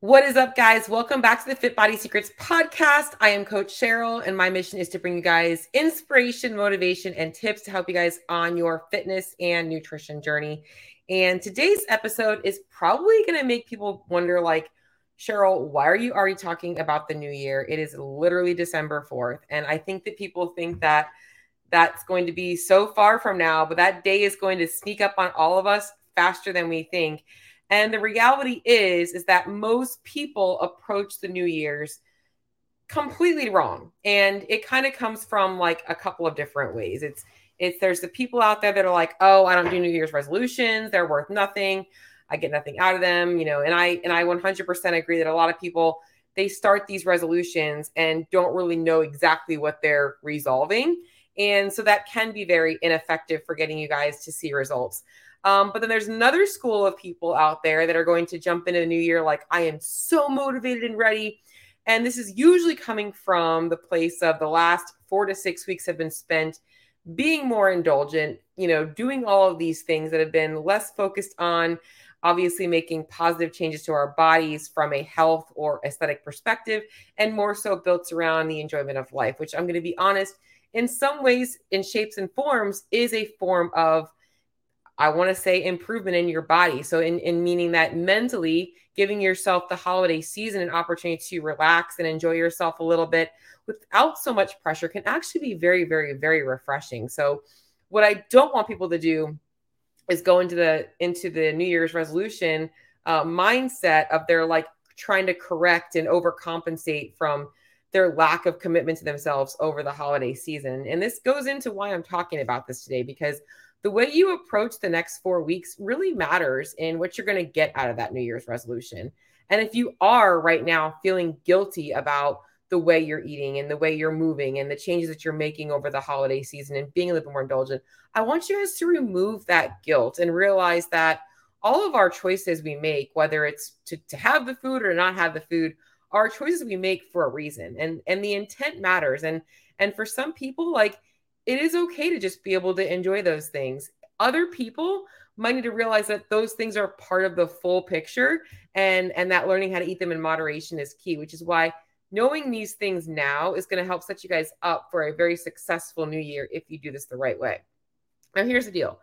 What is up, guys? Welcome back to the Fit Body Secrets podcast. I am Coach Cheryl, and my mission is to bring you guys inspiration, motivation, and tips to help you guys on your fitness and nutrition journey. And today's episode is probably going to make people wonder, like, Cheryl, why are you already talking about the new year? It is literally December 4th. And I think that people think that that's going to be so far from now, but that day is going to sneak up on all of us faster than we think. And the reality is is that most people approach the New Year's completely wrong. And it kind of comes from like a couple of different ways. It's it's there's the people out there that are like, "Oh, I don't do New Year's resolutions. They're worth nothing. I get nothing out of them." You know, and I and I 100% agree that a lot of people they start these resolutions and don't really know exactly what they're resolving. And so that can be very ineffective for getting you guys to see results. Um, but then there's another school of people out there that are going to jump into the new year like, I am so motivated and ready. And this is usually coming from the place of the last four to six weeks have been spent being more indulgent, you know, doing all of these things that have been less focused on obviously making positive changes to our bodies from a health or aesthetic perspective, and more so built around the enjoyment of life, which I'm going to be honest, in some ways, in shapes and forms, is a form of I want to say improvement in your body. So, in, in meaning that mentally giving yourself the holiday season an opportunity to relax and enjoy yourself a little bit without so much pressure can actually be very, very, very refreshing. So, what I don't want people to do is go into the into the New Year's resolution uh, mindset of they're like trying to correct and overcompensate from their lack of commitment to themselves over the holiday season. And this goes into why I'm talking about this today because the way you approach the next four weeks really matters in what you're going to get out of that New Year's resolution. And if you are right now feeling guilty about the way you're eating and the way you're moving and the changes that you're making over the holiday season and being a little bit more indulgent, I want you guys to remove that guilt and realize that all of our choices we make, whether it's to, to have the food or not have the food, are choices we make for a reason. And and the intent matters. And and for some people, like it is okay to just be able to enjoy those things. Other people might need to realize that those things are part of the full picture and and that learning how to eat them in moderation is key, which is why knowing these things now is going to help set you guys up for a very successful new year if you do this the right way. Now here's the deal.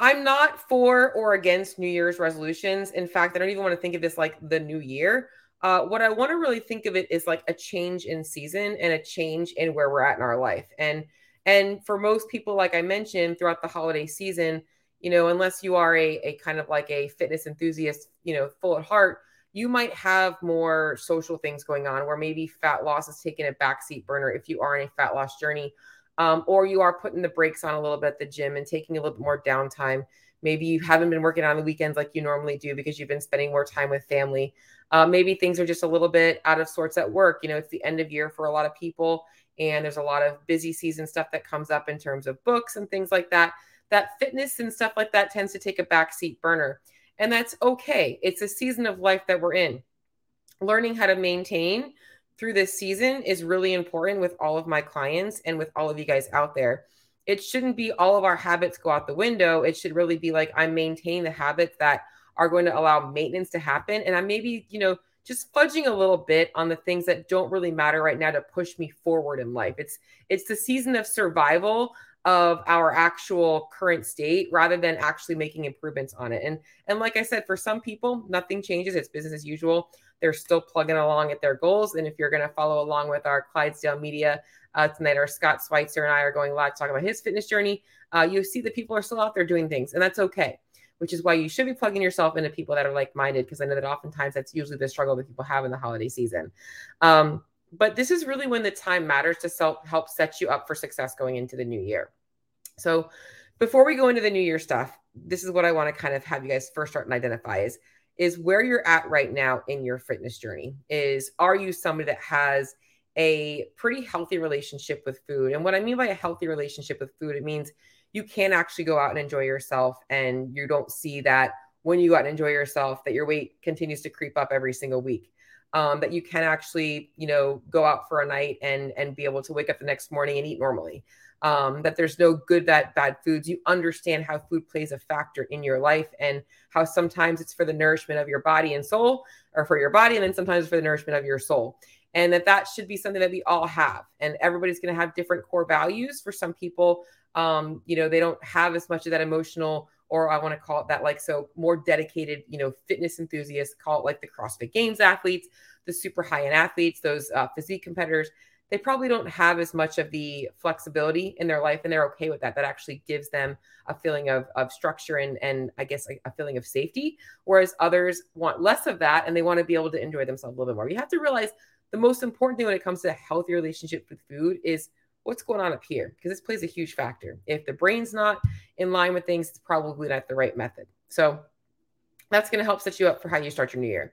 I'm not for or against New Year's resolutions. In fact, I don't even want to think of this like the new year. Uh, what I want to really think of it is like a change in season and a change in where we're at in our life. And and for most people, like I mentioned, throughout the holiday season, you know, unless you are a, a kind of like a fitness enthusiast, you know, full at heart, you might have more social things going on where maybe fat loss is taking a backseat burner if you are in a fat loss journey. Um, or you are putting the brakes on a little bit at the gym and taking a little bit more downtime. Maybe you haven't been working on the weekends like you normally do because you've been spending more time with family. Uh, maybe things are just a little bit out of sorts at work. You know, it's the end of year for a lot of people and there's a lot of busy season stuff that comes up in terms of books and things like that that fitness and stuff like that tends to take a backseat burner. And that's okay. It's a season of life that we're in. Learning how to maintain through this season is really important with all of my clients and with all of you guys out there. It shouldn't be all of our habits go out the window. It should really be like I maintain the habits that are going to allow maintenance to happen and i'm maybe you know just fudging a little bit on the things that don't really matter right now to push me forward in life. It's it's the season of survival of our actual current state rather than actually making improvements on it. And and like I said, for some people, nothing changes. It's business as usual. They're still plugging along at their goals. And if you're going to follow along with our Clydesdale Media uh, tonight, our Scott Schweitzer and I are going live to talk about his fitness journey. Uh, you see that people are still out there doing things, and that's okay which is why you should be plugging yourself into people that are like minded, because I know that oftentimes that's usually the struggle that people have in the holiday season. Um, but this is really when the time matters to self help set you up for success going into the new year. So before we go into the new year stuff, this is what I want to kind of have you guys first start and identify is is where you're at right now in your fitness journey. Is are you somebody that has a pretty healthy relationship with food? And what I mean by a healthy relationship with food, it means you can actually go out and enjoy yourself and you don't see that when you go out and enjoy yourself that your weight continues to creep up every single week um, that you can actually you know go out for a night and and be able to wake up the next morning and eat normally um, that there's no good, bad, bad foods. You understand how food plays a factor in your life and how sometimes it's for the nourishment of your body and soul, or for your body, and then sometimes for the nourishment of your soul. And that that should be something that we all have. And everybody's going to have different core values. For some people, um, you know, they don't have as much of that emotional or I want to call it that like so more dedicated, you know, fitness enthusiasts, call it like the CrossFit Games athletes, the super high end athletes, those uh, physique competitors. They probably don't have as much of the flexibility in their life and they're okay with that. That actually gives them a feeling of, of structure and, and i guess a, a feeling of safety whereas others want less of that and they want to be able to enjoy themselves a little bit more. You have to realize the most important thing when it comes to a healthy relationship with food is what's going on up here because this plays a huge factor if the brain's not in line with things it's probably not the right method so that's going to help set you up for how you start your new year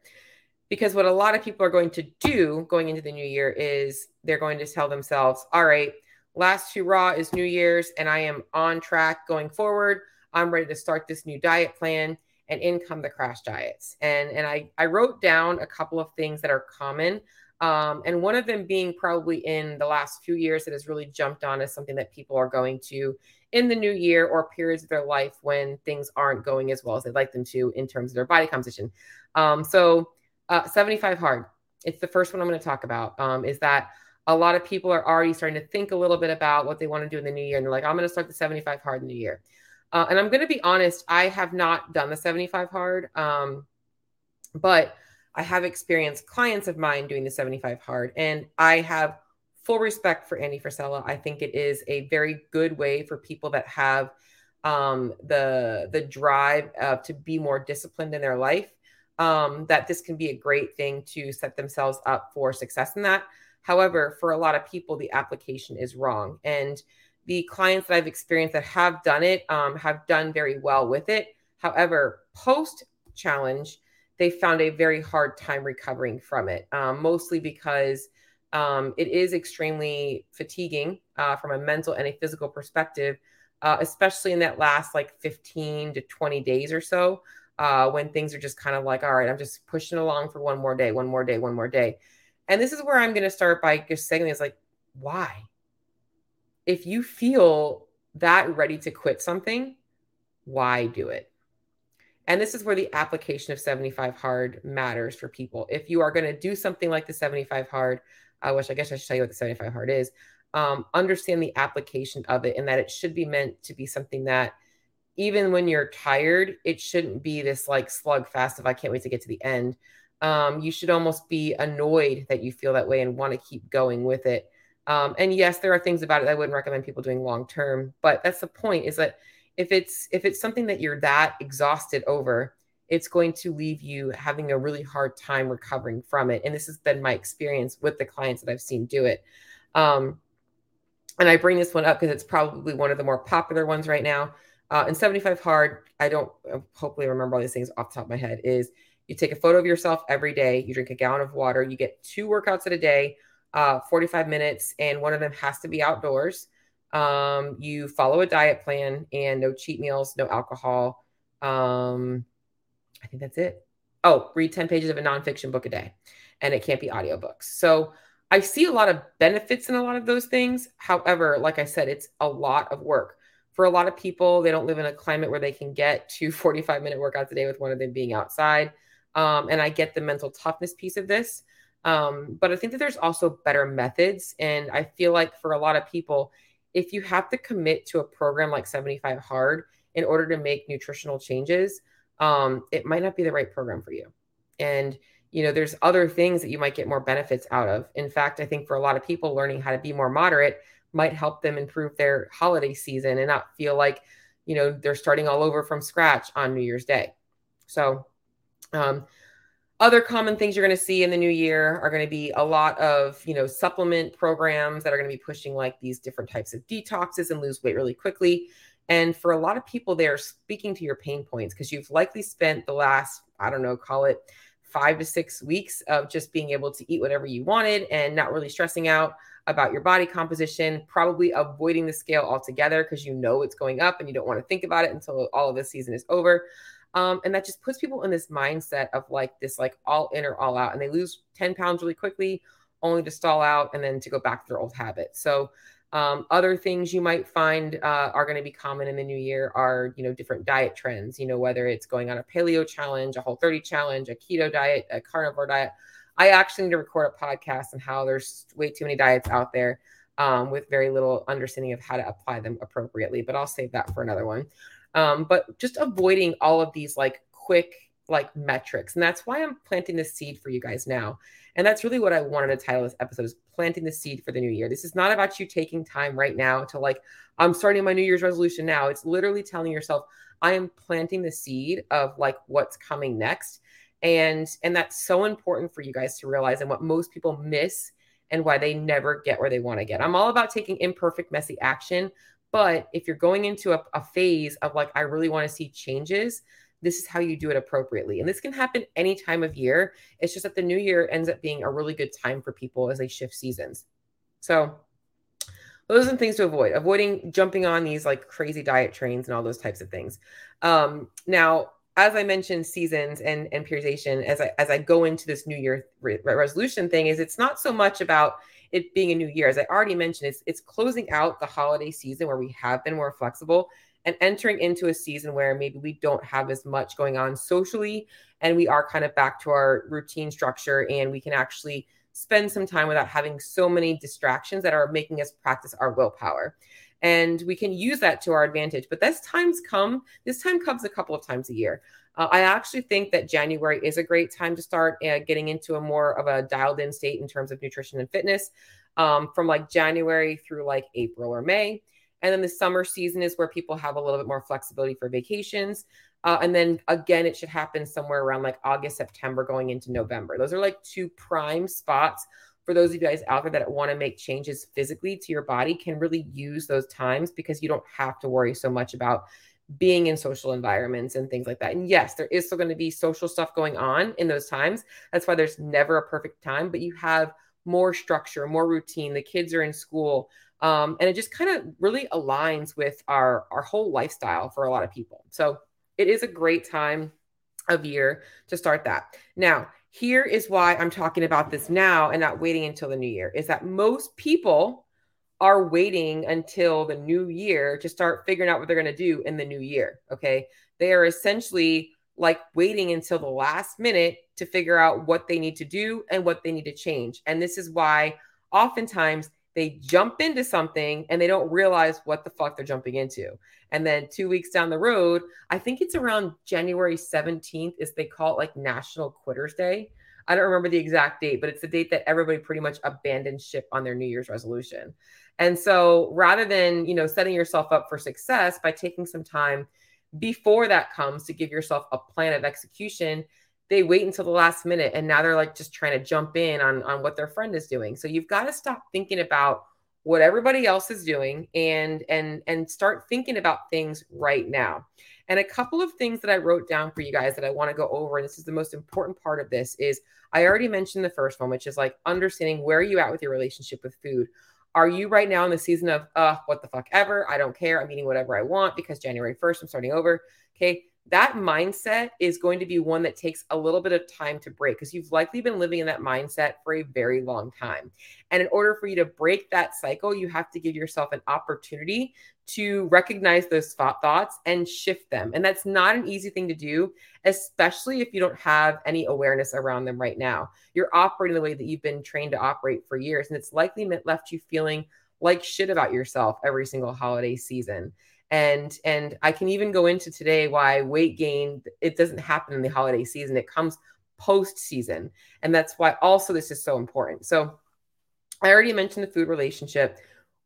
because what a lot of people are going to do going into the new year is they're going to tell themselves, all right, last raw is New Year's and I am on track going forward. I'm ready to start this new diet plan and in come the crash diets. And and I I wrote down a couple of things that are common. Um, and one of them being probably in the last few years that has really jumped on as something that people are going to in the new year or periods of their life when things aren't going as well as they'd like them to in terms of their body composition. Um, so uh, 75 hard. It's the first one I'm going to talk about. Um, is that a lot of people are already starting to think a little bit about what they want to do in the new year, and they're like, I'm going to start the 75 hard in the year. Uh, and I'm going to be honest, I have not done the 75 hard, um, but I have experienced clients of mine doing the 75 hard, and I have full respect for Andy Frisella. I think it is a very good way for people that have um, the the drive uh, to be more disciplined in their life um, that this can be a great thing to set themselves up for success in that. However, for a lot of people, the application is wrong. And the clients that I've experienced that have done it um, have done very well with it. However, post challenge, they found a very hard time recovering from it, um, mostly because um, it is extremely fatiguing uh, from a mental and a physical perspective, uh, especially in that last like 15 to 20 days or so uh, when things are just kind of like, all right, I'm just pushing along for one more day, one more day, one more day. And this is where I'm going to start by just saying this like, why? If you feel that ready to quit something, why do it? And this is where the application of 75 hard matters for people. If you are going to do something like the 75 hard, I wish I guess I should tell you what the 75 hard is. Um, understand the application of it and that it should be meant to be something that even when you're tired, it shouldn't be this like slugfest of I can't wait to get to the end. Um, you should almost be annoyed that you feel that way and want to keep going with it. Um, and yes, there are things about it I wouldn't recommend people doing long term, but that's the point is that if it's if it's something that you're that exhausted over, it's going to leave you having a really hard time recovering from it. And this has been my experience with the clients that I've seen do it. Um, and I bring this one up because it's probably one of the more popular ones right now. Uh, and 75 hard, I don't uh, hopefully remember all these things off the top of my head, is you take a photo of yourself every day, you drink a gallon of water, you get two workouts in a day, uh, 45 minutes, and one of them has to be outdoors. Um, you follow a diet plan and no cheat meals, no alcohol. Um, I think that's it. Oh, read 10 pages of a nonfiction book a day, and it can't be audiobooks. So I see a lot of benefits in a lot of those things. However, like I said, it's a lot of work for a lot of people, they don't live in a climate where they can get to 45 minute workouts a day with one of them being outside. Um, and I get the mental toughness piece of this. Um, but I think that there's also better methods. And I feel like for a lot of people, if you have to commit to a program like 75 Hard in order to make nutritional changes, um, it might not be the right program for you. And, you know, there's other things that you might get more benefits out of. In fact, I think for a lot of people, learning how to be more moderate might help them improve their holiday season and not feel like, you know, they're starting all over from scratch on New Year's Day. So, um, other common things you're going to see in the new year are going to be a lot of you know supplement programs that are going to be pushing like these different types of detoxes and lose weight really quickly and for a lot of people they're speaking to your pain points because you've likely spent the last i don't know call it five to six weeks of just being able to eat whatever you wanted and not really stressing out about your body composition, probably avoiding the scale altogether because you know it's going up and you don't want to think about it until all of the season is over. Um, and that just puts people in this mindset of like this, like all in or all out, and they lose 10 pounds really quickly, only to stall out and then to go back to their old habits. So Um, other things you might find uh, are going to be common in the new year are, you know, different diet trends. You know, whether it's going on a paleo challenge, a Whole 30 challenge, a keto diet, a carnivore diet. I actually need to record a podcast on how there's way too many diets out there um, with very little understanding of how to apply them appropriately. But I'll save that for another one. Um, but just avoiding all of these like quick like metrics, and that's why I'm planting the seed for you guys now. And that's really what I wanted to title this episode is planting the seed for the new year. This is not about you taking time right now to like, I'm starting my New Year's resolution now. It's literally telling yourself, I am planting the seed of like what's coming next. And and that's so important for you guys to realize and what most people miss and why they never get where they want to get. I'm all about taking imperfect, messy action. But if you're going into a, a phase of like, I really want to see changes, this is how you do it appropriately. And this can happen any time of year. It's just that the new year ends up being a really good time for people as they shift seasons. So, those are things to avoid avoiding jumping on these like crazy diet trains and all those types of things. Um, now, as I mentioned, seasons and, and periodization, as I, as I go into this new year re- resolution thing, is it's not so much about it being a new year. As I already mentioned, it's, it's closing out the holiday season where we have been more flexible and entering into a season where maybe we don't have as much going on socially and we are kind of back to our routine structure and we can actually spend some time without having so many distractions that are making us practice our willpower and we can use that to our advantage but this times come this time comes a couple of times a year uh, i actually think that january is a great time to start uh, getting into a more of a dialed in state in terms of nutrition and fitness um, from like january through like april or may and then the summer season is where people have a little bit more flexibility for vacations. Uh, and then again, it should happen somewhere around like August, September, going into November. Those are like two prime spots for those of you guys out there that want to make changes physically to your body can really use those times because you don't have to worry so much about being in social environments and things like that. And yes, there is still going to be social stuff going on in those times. That's why there's never a perfect time, but you have more structure, more routine. The kids are in school. Um, and it just kind of really aligns with our our whole lifestyle for a lot of people. So it is a great time of year to start that. Now, here is why I'm talking about this now and not waiting until the new year is that most people are waiting until the new year to start figuring out what they're going to do in the new year. Okay. They are essentially like waiting until the last minute to figure out what they need to do and what they need to change. And this is why oftentimes they jump into something and they don't realize what the fuck they're jumping into. And then two weeks down the road, I think it's around January 17th, is they call it like National Quitters Day. I don't remember the exact date, but it's the date that everybody pretty much abandons ship on their New Year's resolution. And so rather than, you know, setting yourself up for success by taking some time before that comes to give yourself a plan of execution, they wait until the last minute and now they're like just trying to jump in on on what their friend is doing. So you've got to stop thinking about what everybody else is doing and and and start thinking about things right now. And a couple of things that i wrote down for you guys that i want to go over and this is the most important part of this is i already mentioned the first one which is like understanding where are you at with your relationship with food. Are you right now in the season of uh what the fuck ever i don't care i'm eating whatever i want because january 1st i'm starting over okay that mindset is going to be one that takes a little bit of time to break because you've likely been living in that mindset for a very long time. And in order for you to break that cycle, you have to give yourself an opportunity to recognize those thoughts and shift them. And that's not an easy thing to do, especially if you don't have any awareness around them right now. You're operating the way that you've been trained to operate for years, and it's likely left you feeling like shit about yourself every single holiday season and and i can even go into today why weight gain it doesn't happen in the holiday season it comes post season and that's why also this is so important. So i already mentioned the food relationship.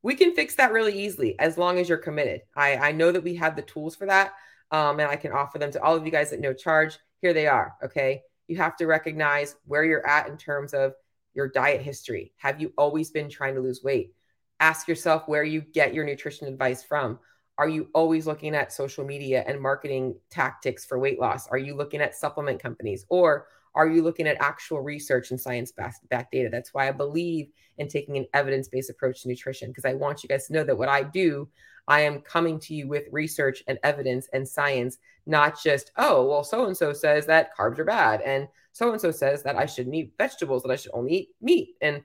We can fix that really easily as long as you're committed. I i know that we have the tools for that um, and i can offer them to all of you guys at no charge. Here they are okay? You have to recognize where you're at in terms of your diet history. Have you always been trying to lose weight? Ask yourself where you get your nutrition advice from are you always looking at social media and marketing tactics for weight loss? Are you looking at supplement companies or are you looking at actual research and science backed data? That's why I believe in taking an evidence based approach to nutrition because I want you guys to know that what I do, I am coming to you with research and evidence and science, not just, oh, well, so and so says that carbs are bad. And so and so says that I shouldn't eat vegetables, that I should only eat meat and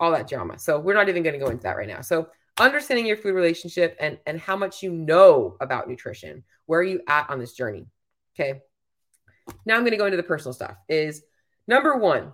all that drama. So we're not even going to go into that right now. So understanding your food relationship and and how much you know about nutrition. Where are you at on this journey? Okay. Now I'm going to go into the personal stuff. Is number 1,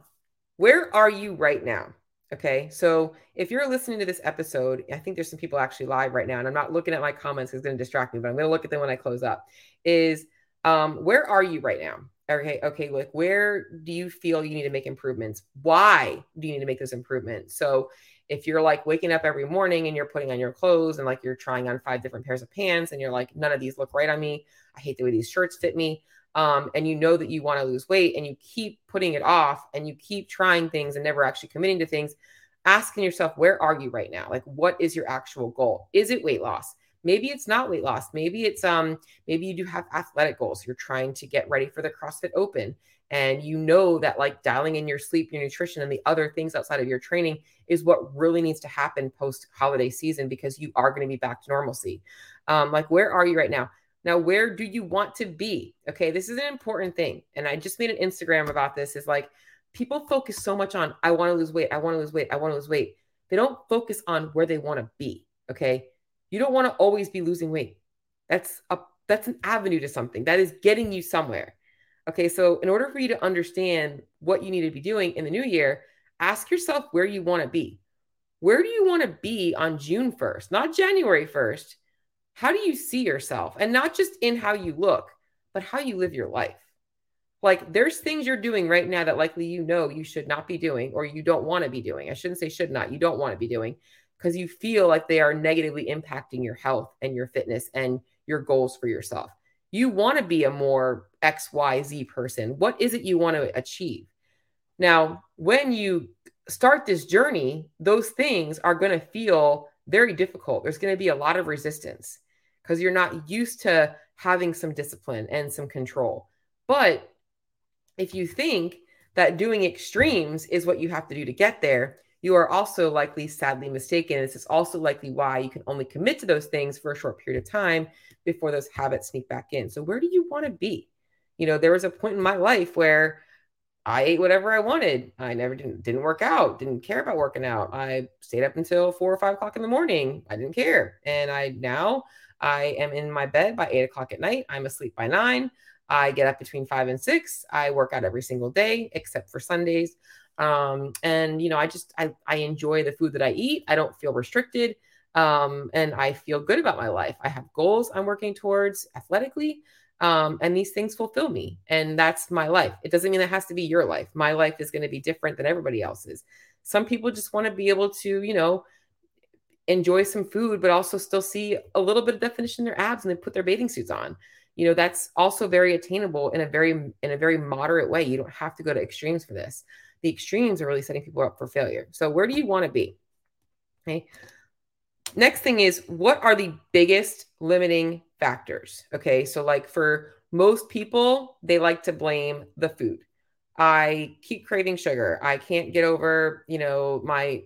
where are you right now? Okay. So if you're listening to this episode, I think there's some people actually live right now, and I'm not looking at my comments it's going to distract me, but I'm going to look at them when I close up. Is um, where are you right now? Okay. Okay. Like, where do you feel you need to make improvements? Why do you need to make those improvements? So if you're like waking up every morning and you're putting on your clothes and like you're trying on five different pairs of pants and you're like, none of these look right on me. I hate the way these shirts fit me. Um, and you know that you want to lose weight and you keep putting it off and you keep trying things and never actually committing to things, asking yourself, where are you right now? Like, what is your actual goal? Is it weight loss? Maybe it's not weight loss. Maybe it's um maybe you do have athletic goals. You're trying to get ready for the CrossFit Open and you know that like dialing in your sleep, your nutrition and the other things outside of your training is what really needs to happen post holiday season because you are going to be back to normalcy. Um like where are you right now? Now, where do you want to be? Okay, this is an important thing. And I just made an Instagram about this is like people focus so much on I want to lose weight, I want to lose weight, I want to lose weight. They don't focus on where they want to be, okay? You don't want to always be losing weight. That's a that's an avenue to something. That is getting you somewhere. Okay, so in order for you to understand what you need to be doing in the new year, ask yourself where you want to be. Where do you want to be on June 1st, not January 1st? How do you see yourself? And not just in how you look, but how you live your life. Like there's things you're doing right now that likely you know you should not be doing or you don't want to be doing. I shouldn't say should not, you don't want to be doing because you feel like they are negatively impacting your health and your fitness and your goals for yourself. You want to be a more XYZ person. What is it you want to achieve? Now, when you start this journey, those things are going to feel very difficult. There's going to be a lot of resistance because you're not used to having some discipline and some control. But if you think that doing extremes is what you have to do to get there, you are also likely sadly mistaken. This is also likely why you can only commit to those things for a short period of time before those habits sneak back in. So, where do you want to be? You know, there was a point in my life where I ate whatever I wanted. I never didn't didn't work out, didn't care about working out. I stayed up until four or five o'clock in the morning. I didn't care. And I now I am in my bed by eight o'clock at night. I'm asleep by nine. I get up between five and six. I work out every single day except for Sundays um, and you know i just I, I enjoy the food that i eat. I don't feel restricted. Um, and i feel good about my life. I have goals i'm working towards athletically um, and these things fulfill me and that's my life. It doesn't mean it has to be your life. My life is going to be different than everybody else's. Some people just want to be able to you know enjoy some food but also still see a little bit of definition in their abs and they put their bathing suits on. You know that's also very attainable in a very in a very moderate way. You don't have to go to extremes for this the extremes are really setting people up for failure. So, where do you want to be? Okay. Next thing is what are the biggest limiting factors? Okay. So, like for most people, they like to blame the food. I keep craving sugar. I can't get over, you know, my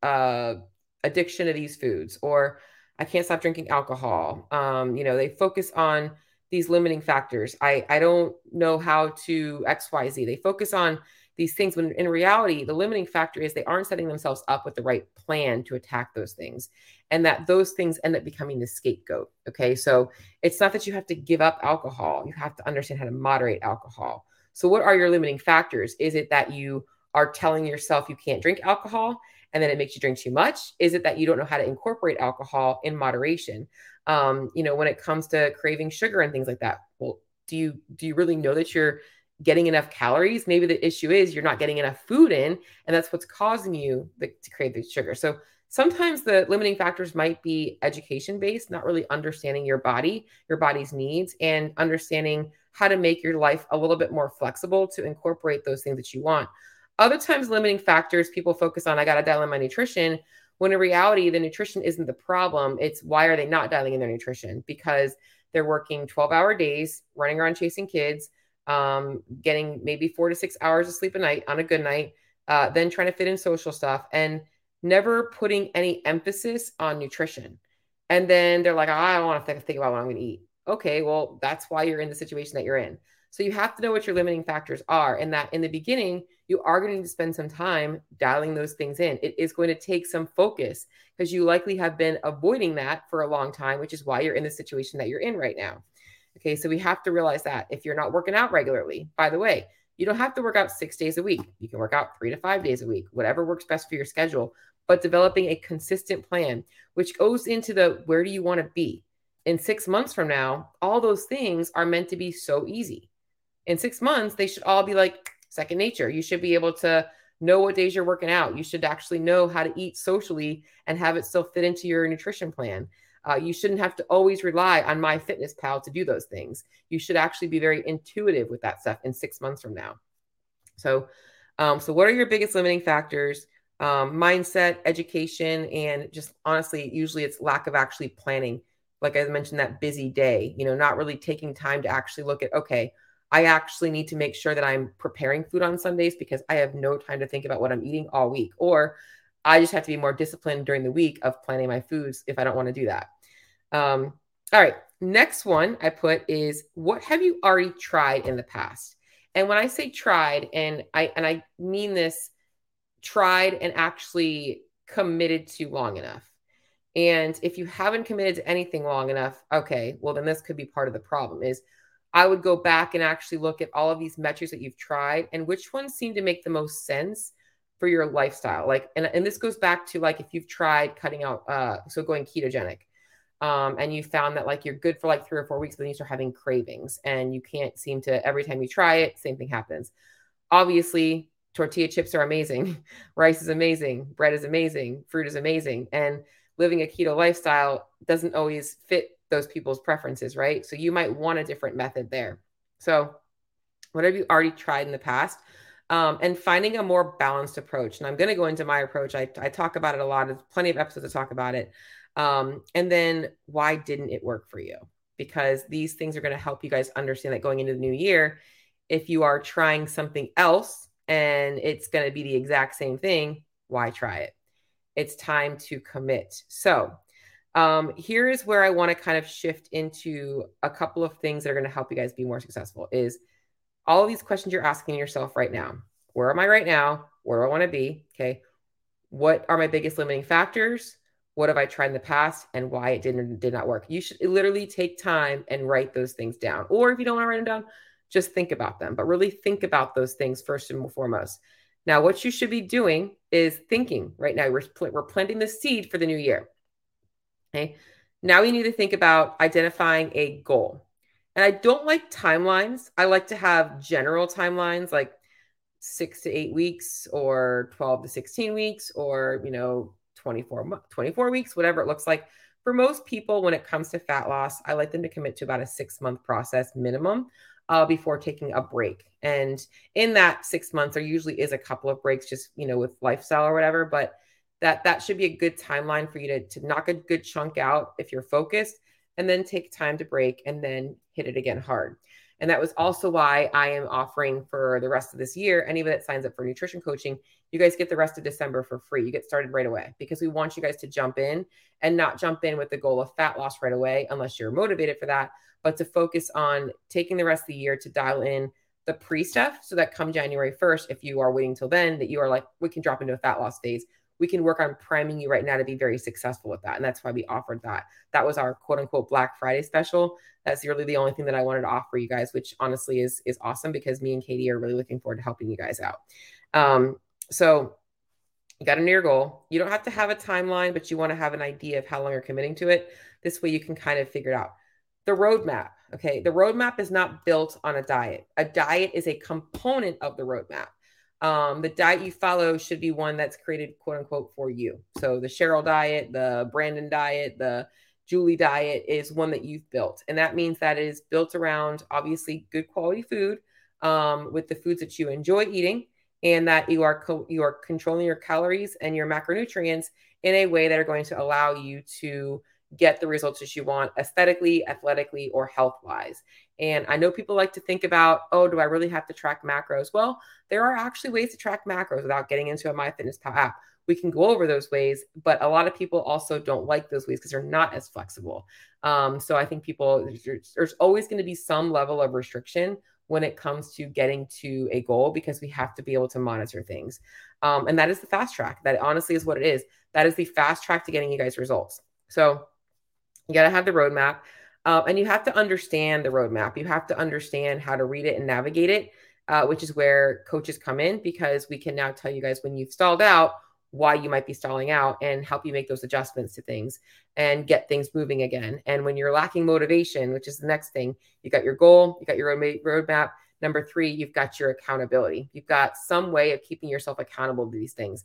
uh, addiction to these foods, or I can't stop drinking alcohol. Um, you know, they focus on these limiting factors. I I don't know how to X Y Z. They focus on these things when in reality the limiting factor is they aren't setting themselves up with the right plan to attack those things and that those things end up becoming the scapegoat okay? So it's not that you have to give up alcohol. You have to understand how to moderate alcohol. So what are your limiting factors? Is it that you are telling yourself you can't drink alcohol and then it makes you drink too much? Is it that you don't know how to incorporate alcohol in moderation? Um, you know when it comes to craving sugar and things like that well do you do you really know that you're getting enough calories. Maybe the issue is you're not getting enough food in, and that's what's causing you the, to crave the sugar. So sometimes the limiting factors might be education based, not really understanding your body, your body's needs, and understanding how to make your life a little bit more flexible to incorporate those things that you want. Other times, limiting factors people focus on, I got to dial in my nutrition. When in reality, the nutrition isn't the problem. It's why are they not dialing in their nutrition? Because they're working 12 hour days, running around chasing kids um, getting maybe four to six hours of sleep a night on a good night, uh, then trying to fit in social stuff and never putting any emphasis on nutrition. And then they're like, I don't want to think about what I'm going to eat. Okay, well, that's why you're in the situation that you're in. So you have to know what your limiting factors are, and that in the beginning, you are going to spend some time dialing those things in. It is going to take some focus because you likely have been avoiding that for a long time, which is why you're in the situation that you're in right now. Okay, so we have to realize that if you're not working out regularly, by the way, you don't have to work out six days a week. You can work out three to five days a week, whatever works best for your schedule, but developing a consistent plan, which goes into the where do you want to be? In six months from now, all those things are meant to be so easy in six months, they should all be like second nature. You should be able to know what days you're working out. You should actually know how to eat socially and have it still fit into your nutrition plan. Uh, you shouldn't have to always rely on MyFitnessPal to do those things. You should actually be very intuitive with that stuff in six months from now. So, um, so what are your biggest limiting factors? Um, mindset, education, and just honestly, usually it's lack of actually planning. Like I mentioned, that busy day, you know, not really taking time to actually look at, okay, I actually need to make sure that I'm preparing food on Sundays because I have no time to think about what I'm eating all week. Or I just have to be more disciplined during the week of planning my foods if I don't want to do that. Um, all right. Next one I put is what have you already tried in the past? And when I say tried, and I and I mean this tried and actually committed to long enough. And if you haven't committed to anything long enough, okay, well then this could be part of the problem is I would go back and actually look at all of these metrics that you've tried and which ones seem to make the most sense for your lifestyle. Like, and, and this goes back to like if you've tried cutting out, uh, so going ketogenic, um, and you found that like you're good for like three or four weeks, but then you start having cravings and you can't seem to, every time you try it, same thing happens. Obviously, tortilla chips are amazing, rice is amazing, bread is amazing, fruit is amazing. And living a keto lifestyle doesn't always fit those people's preferences, right? So you might want a different method there. So, what have you already tried in the past? Um, and finding a more balanced approach. And I'm going to go into my approach. I, I talk about it a lot. There's plenty of episodes to talk about it. Um, and then why didn't it work for you? Because these things are going to help you guys understand that going into the new year, if you are trying something else and it's going to be the exact same thing, why try it? It's time to commit. So, um, here is where I want to kind of shift into a couple of things that are going to help you guys be more successful is all of these questions you're asking yourself right now. Where am I right now? Where do I want to be? Okay. What are my biggest limiting factors? What have I tried in the past and why it didn't did not work? You should literally take time and write those things down. Or if you don't want to write them down, just think about them, but really think about those things first and foremost. Now, what you should be doing is thinking right now. We're, we're planting the seed for the new year. Okay. Now we need to think about identifying a goal. And I don't like timelines. I like to have general timelines like six to eight weeks or 12 to 16 weeks or, you know, 24, 24 weeks, whatever it looks like. For most people, when it comes to fat loss, I like them to commit to about a six month process minimum uh, before taking a break. And in that six months, there usually is a couple of breaks, just, you know, with lifestyle or whatever. But that that should be a good timeline for you to, to knock a good chunk out if you're focused and then take time to break and then hit it again hard. And that was also why I am offering for the rest of this year, anybody that signs up for nutrition coaching, you guys get the rest of December for free. You get started right away because we want you guys to jump in and not jump in with the goal of fat loss right away, unless you're motivated for that, but to focus on taking the rest of the year to dial in the pre stuff so that come January 1st, if you are waiting till then, that you are like, we can drop into a fat loss phase we can work on priming you right now to be very successful with that. And that's why we offered that. That was our quote unquote Black Friday special. That's really the only thing that I wanted to offer you guys, which honestly is is awesome because me and Katie are really looking forward to helping you guys out. Um, so you got to know your goal. You don't have to have a timeline, but you want to have an idea of how long you're committing to it. This way you can kind of figure it out. The roadmap. Okay. The roadmap is not built on a diet. A diet is a component of the roadmap um, the diet you follow should be one that's created quote unquote for you. So the Cheryl diet, the Brandon diet, the Julie diet is one that you've built. And that means that it is built around obviously good quality food um, with the foods that you enjoy eating and that you are co- you are controlling your calories and your macronutrients in a way that are going to allow you to get the results that you want aesthetically, athletically, or health wise. And I know people like to think about, oh, do I really have to track macros? Well, there are actually ways to track macros without getting into a MyFitnessPal app. We can go over those ways, but a lot of people also don't like those ways because they're not as flexible. Um, so I think people, there's, there's always going to be some level of restriction when it comes to getting to a goal because we have to be able to monitor things. Um, and that is the fast track. That honestly is what it is. That is the fast track to getting you guys results. So you got to have the roadmap. Uh, and you have to understand the roadmap. You have to understand how to read it and navigate it, uh, which is where coaches come in because we can now tell you guys when you've stalled out why you might be stalling out and help you make those adjustments to things and get things moving again. And when you're lacking motivation, which is the next thing, you got your goal, you got your roadmap. Number three, you've got your accountability. You've got some way of keeping yourself accountable to these things.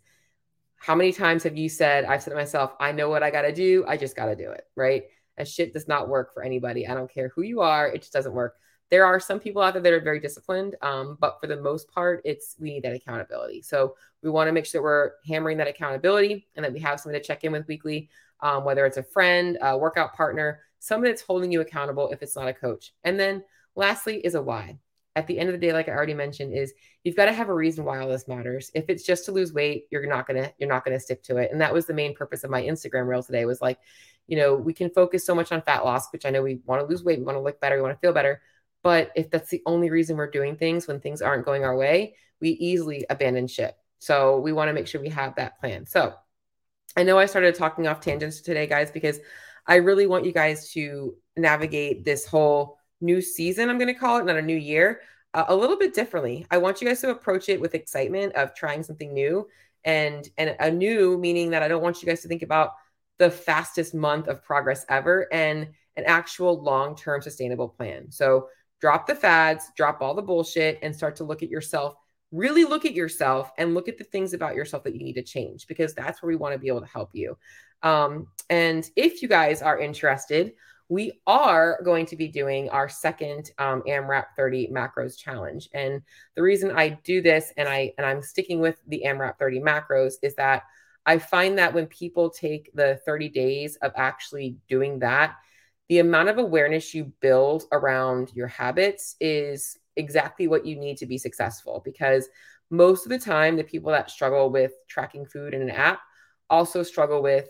How many times have you said, I've said to myself, I know what I got to do. I just got to do it, right? And shit does not work for anybody. I don't care who you are. It just doesn't work. There are some people out there that are very disciplined, um, but for the most part, it's we need that accountability. So we want to make sure we're hammering that accountability and that we have someone to check in with weekly, um, whether it's a friend, a workout partner, someone that's holding you accountable if it's not a coach. And then lastly is a why. At the end of the day, like I already mentioned, is you've got to have a reason why all this matters. If it's just to lose weight, you're not gonna you're not gonna stick to it. And that was the main purpose of my Instagram reel today. Was like, you know, we can focus so much on fat loss, which I know we want to lose weight, we want to look better, we want to feel better. But if that's the only reason we're doing things when things aren't going our way, we easily abandon ship. So we want to make sure we have that plan. So I know I started talking off tangents today, guys, because I really want you guys to navigate this whole new season, I'm going to call it, not a new year, uh, a little bit differently. I want you guys to approach it with excitement of trying something new and and a new meaning that I don't want you guys to think about the fastest month of progress ever and an actual long-term sustainable plan. So drop the fads, drop all the bullshit, and start to look at yourself. Really look at yourself and look at the things about yourself that you need to change because that's where we want to be able to help you. Um, and if you guys are interested, we are going to be doing our second um, AMRAP 30 macros challenge. And the reason I do this and I and I'm sticking with the AMRAP 30 macros is that I find that when people take the 30 days of actually doing that, the amount of awareness you build around your habits is exactly what you need to be successful because most of the time the people that struggle with tracking food in an app also struggle with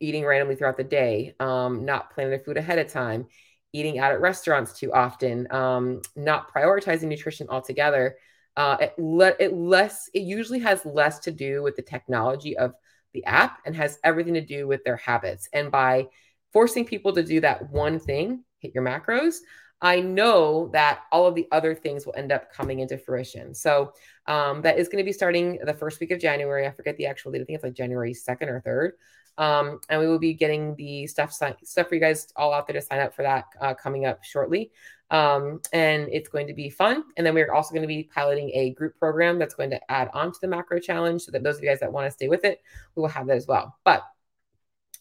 eating randomly throughout the day um, not planning their food ahead of time eating out at restaurants too often um, not prioritizing nutrition altogether. Uh, it, le- it less it usually has less to do with the technology of the app and has everything to do with their habits. And by forcing people to do that one thing, hit your macros, I know that all of the other things will end up coming into fruition. So um, that is going to be starting the first week of January. I forget the actual date. I think it's like January 2nd or 3rd. Um, and we will be getting the stuff stuff for you guys all out there to sign up for that uh, coming up shortly. Um, and it's going to be fun. And then we're also going to be piloting a group program that's going to add on to the macro challenge so that those of you guys that want to stay with it, we will have that as well. But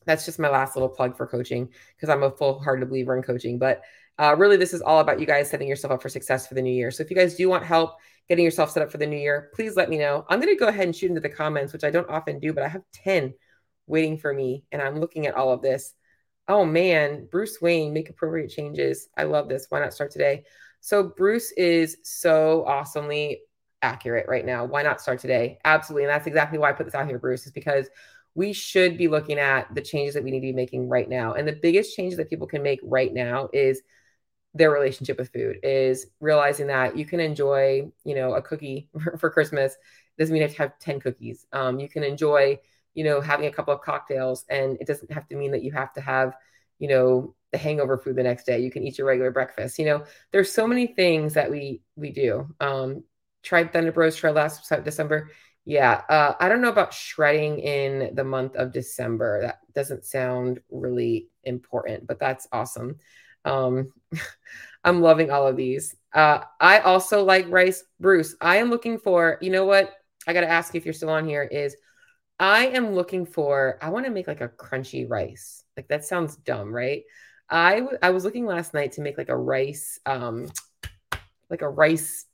that's just my last little plug for coaching because I'm a full hearted believer in coaching. But uh, really, this is all about you guys setting yourself up for success for the new year. So if you guys do want help getting yourself set up for the new year, please let me know. I'm going to go ahead and shoot into the comments, which I don't often do, but I have 10 waiting for me. And I'm looking at all of this. Oh man, Bruce Wayne, make appropriate changes. I love this. Why not start today? So Bruce is so awesomely accurate right now. Why not start today? Absolutely. And that's exactly why I put this out here, Bruce, is because we should be looking at the changes that we need to be making right now. And the biggest change that people can make right now is their relationship with food is realizing that you can enjoy, you know, a cookie for Christmas. Doesn't mean you have to have 10 cookies. Um, you can enjoy, you know, having a couple of cocktails and it doesn't have to mean that you have to have, you know, the hangover food the next day. You can eat your regular breakfast. You know, there's so many things that we we do. Um, tried Thunder Bros. Tried last December. Yeah, uh, I don't know about shredding in the month of December. That doesn't sound really important, but that's awesome. Um, I'm loving all of these. Uh, I also like rice, Bruce. I am looking for. You know what? I got to ask you if you're still on here. Is I am looking for. I want to make like a crunchy rice. Like that sounds dumb, right? I, w- I was looking last night to make like a rice, um, like a rice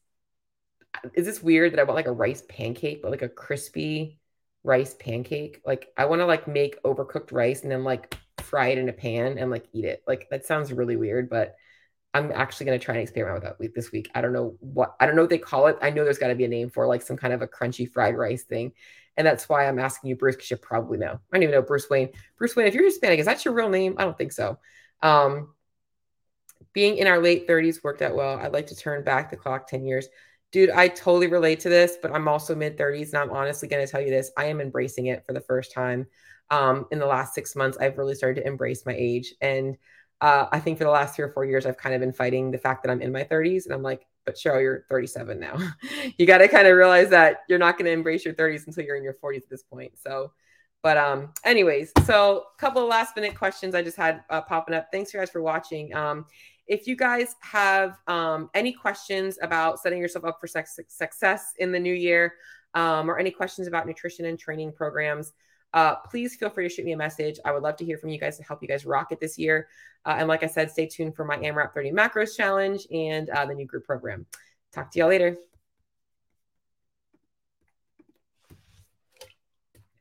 is this weird that I want like a rice pancake, but like a crispy rice pancake? Like I want to like make overcooked rice and then like fry it in a pan and like eat it. Like that sounds really weird, but I'm actually going to try and experiment with that week this week. I don't know what I don't know what they call it. I know there's got to be a name for like some kind of a crunchy fried rice thing. And that's why I'm asking you, Bruce, because you probably know. I don't even know Bruce Wayne. Bruce Wayne, if you're Hispanic, is that your real name? I don't think so. Um, being in our late 30s worked out well. I'd like to turn back the clock 10 years. Dude, I totally relate to this, but I'm also mid 30s and I'm honestly going to tell you this. I am embracing it for the first time. Um, in the last six months, I've really started to embrace my age. And uh, I think for the last three or four years, I've kind of been fighting the fact that I'm in my 30s. And I'm like, but Cheryl, you're 37 now. you got to kind of realize that you're not going to embrace your 30s until you're in your 40s at this point. So, but um, anyways, so a couple of last minute questions I just had uh, popping up. Thanks you guys for watching. Um, if you guys have um, any questions about setting yourself up for success in the new year, um, or any questions about nutrition and training programs, uh, please feel free to shoot me a message. I would love to hear from you guys to help you guys rock it this year. Uh, and like I said, stay tuned for my AMRAP 30 macros challenge and uh, the new group program. Talk to y'all later.